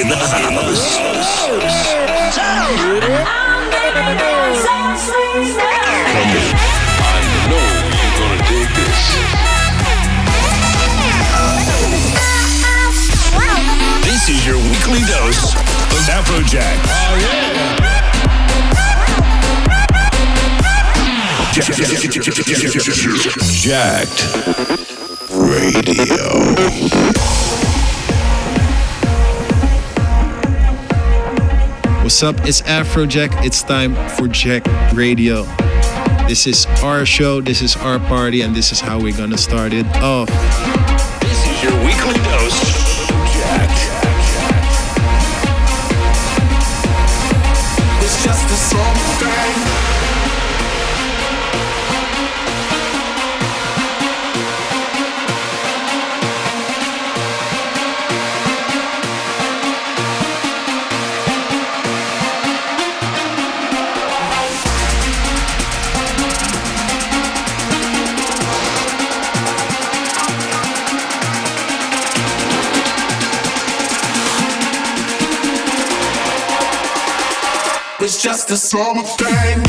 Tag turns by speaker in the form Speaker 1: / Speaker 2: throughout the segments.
Speaker 1: in the house. This is your weekly dose of Afrojack. Oh, yeah. Jacked Radio.
Speaker 2: What's up? It's Afrojack. It's time for Jacked Radio. This is our show, this is our party, and this is how we're gonna start it off.
Speaker 1: This is your weekly dose
Speaker 3: just a summer thing.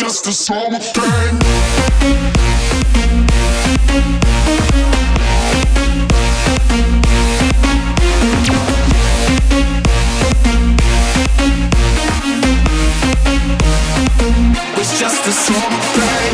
Speaker 3: just a summer thing. It's just a summer thing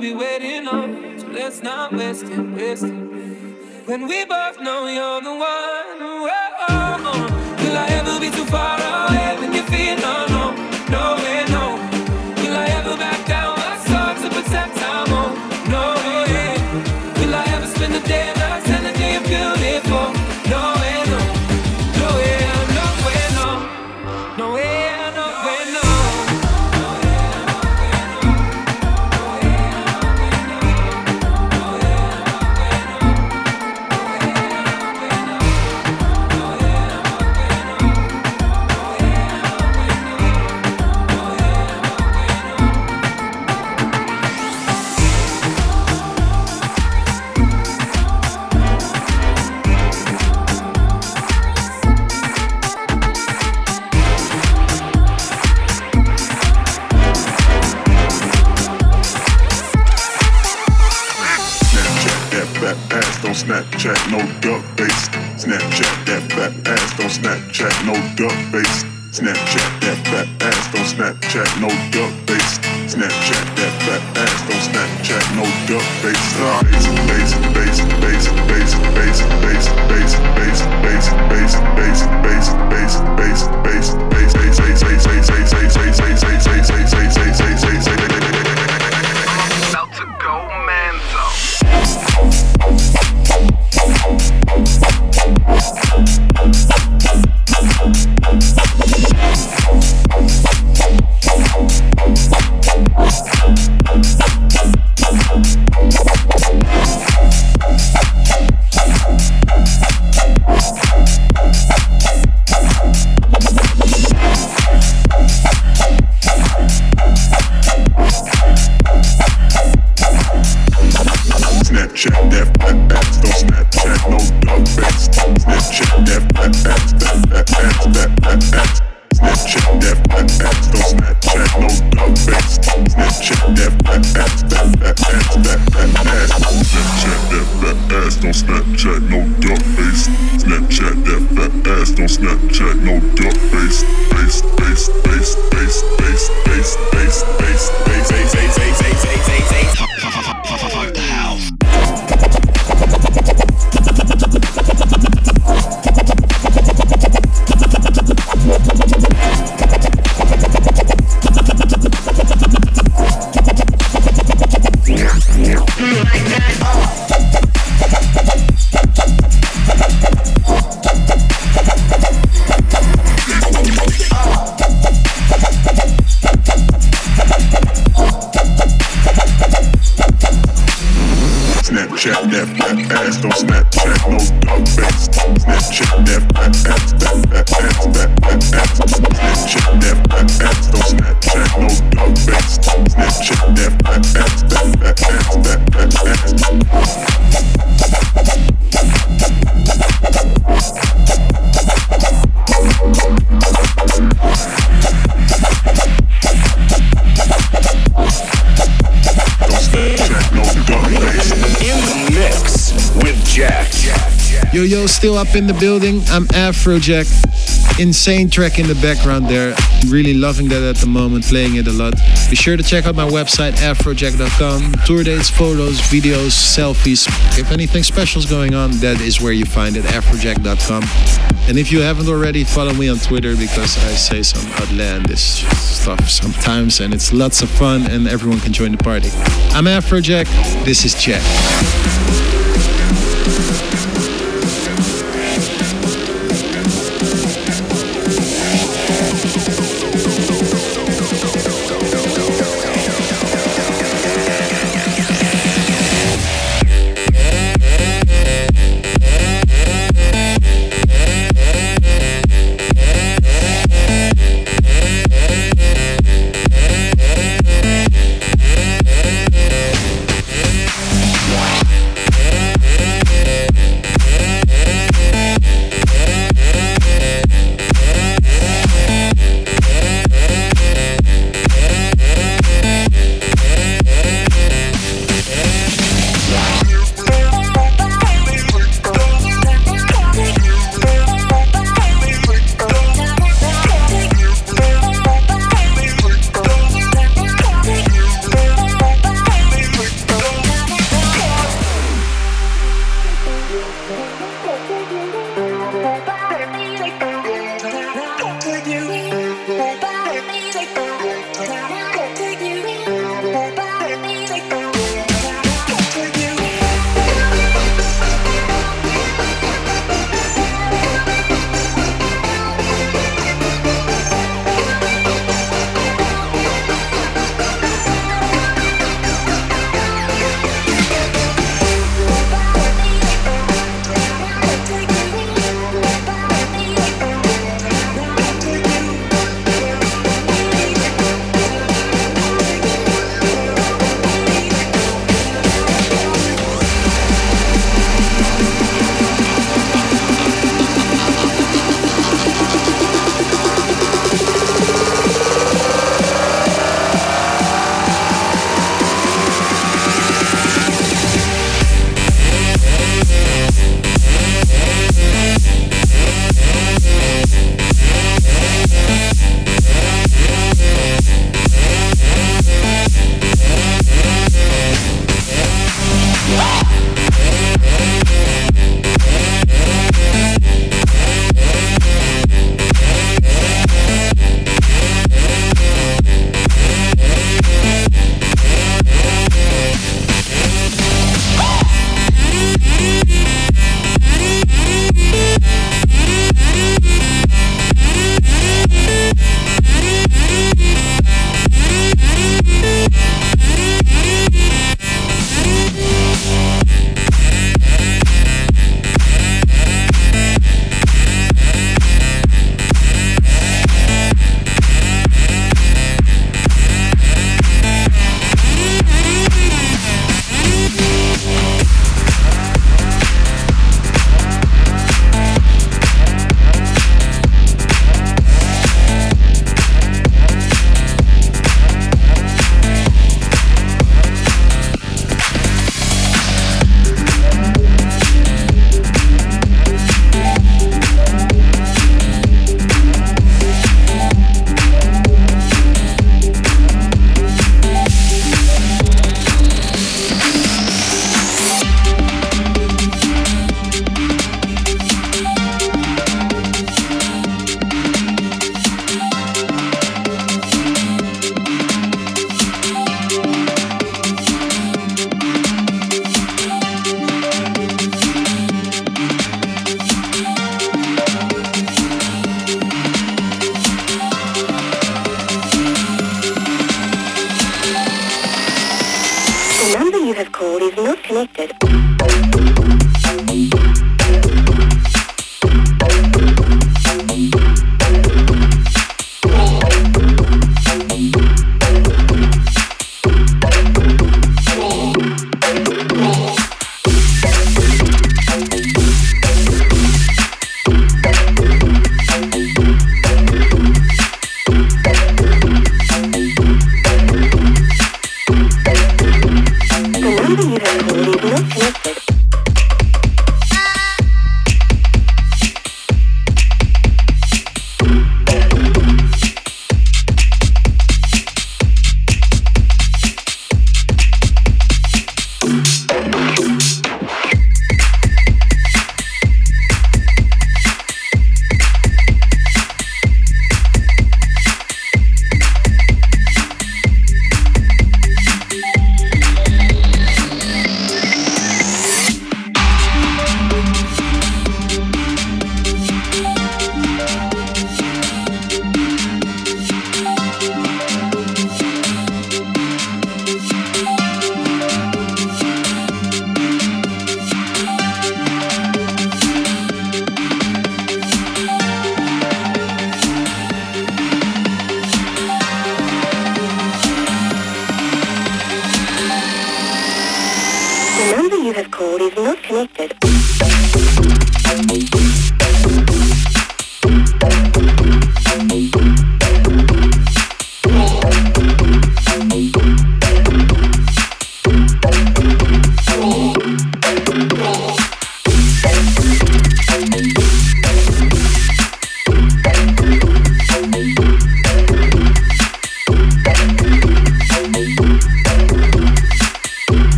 Speaker 3: you'll be waiting on. So let's not waste it, waste it. When we both know you're the one. Will I
Speaker 4: ever be too far? In the
Speaker 2: building. I'm Afrojack. Insane track in the background there. Really loving that at the moment, playing it a lot. Be sure to check out my website, afrojack.com. Tour dates, photos, videos, selfies. If anything special is going on, that is where you find it, afrojack.com. And if you haven't already, follow me on Twitter because I say some outlandish stuff sometimes and it's lots of fun and everyone can join the party. I'm Afrojack. This is Jack.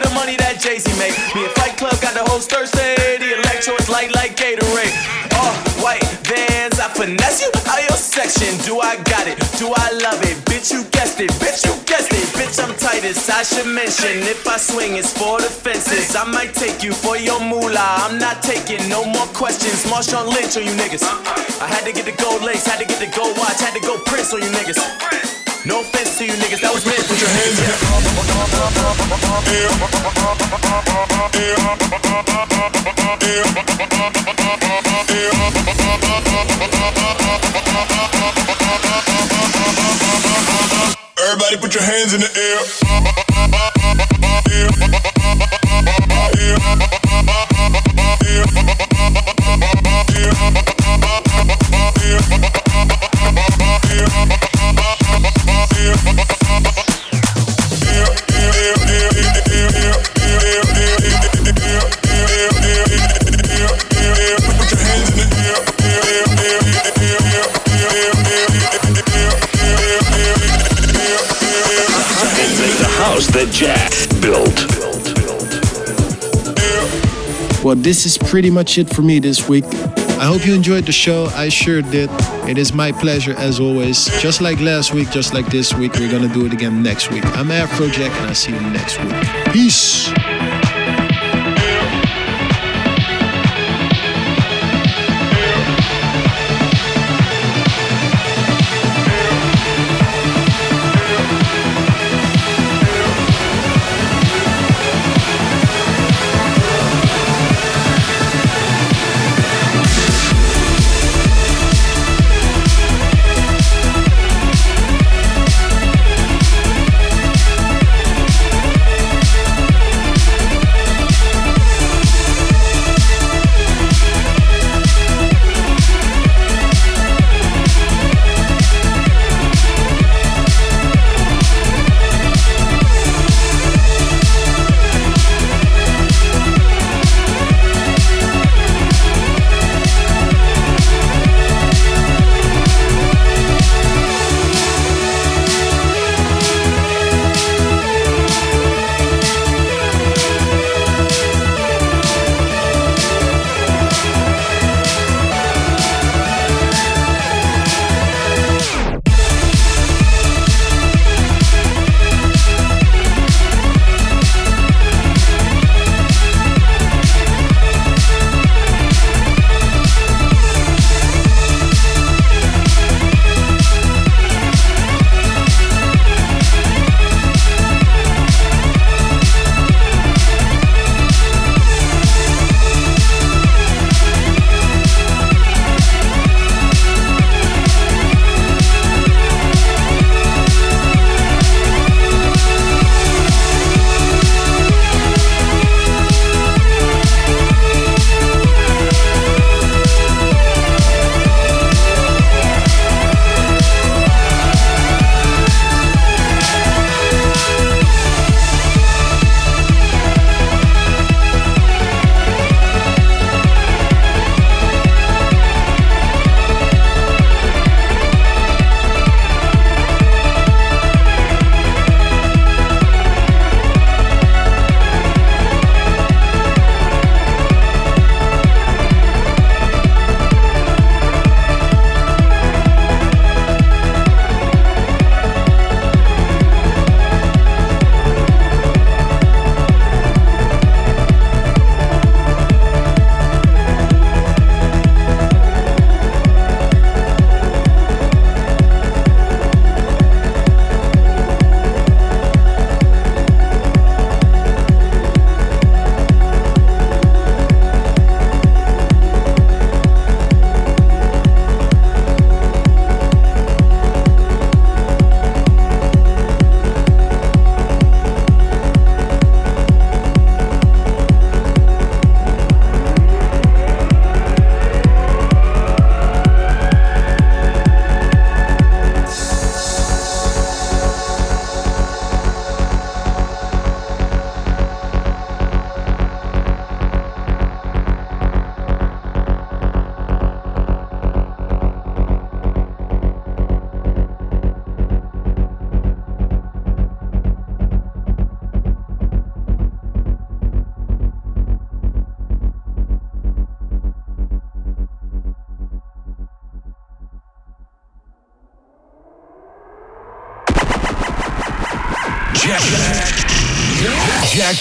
Speaker 5: Of the money that Jay Z make. Me and Fight Club got the whole Thursday. The electro is light like Gatorade. Oh, white vans, I finesse you. How your section? Do I got it? Do I love it? Bitch, you guessed it. Bitch, you guessed it. Bitch, I'm tightest. I should mention if I swing, it's for the fences. I might take you for your moolah. I'm not taking no more questions. Marshawn Lynch on you niggas. I had to get the gold lace, had to get the gold watch, had to go Prince on you niggas. No offense to you niggas, that was meant. Put your hands in
Speaker 6: Everybody put your hands in the
Speaker 2: Well, this is pretty much it for me this week. I hope you enjoyed the show. I sure did. It is my pleasure as always. Just like last week, just like this week, we're gonna do it again next week. I'm Afrojack and I'll see you next week. Peace.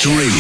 Speaker 1: Radio.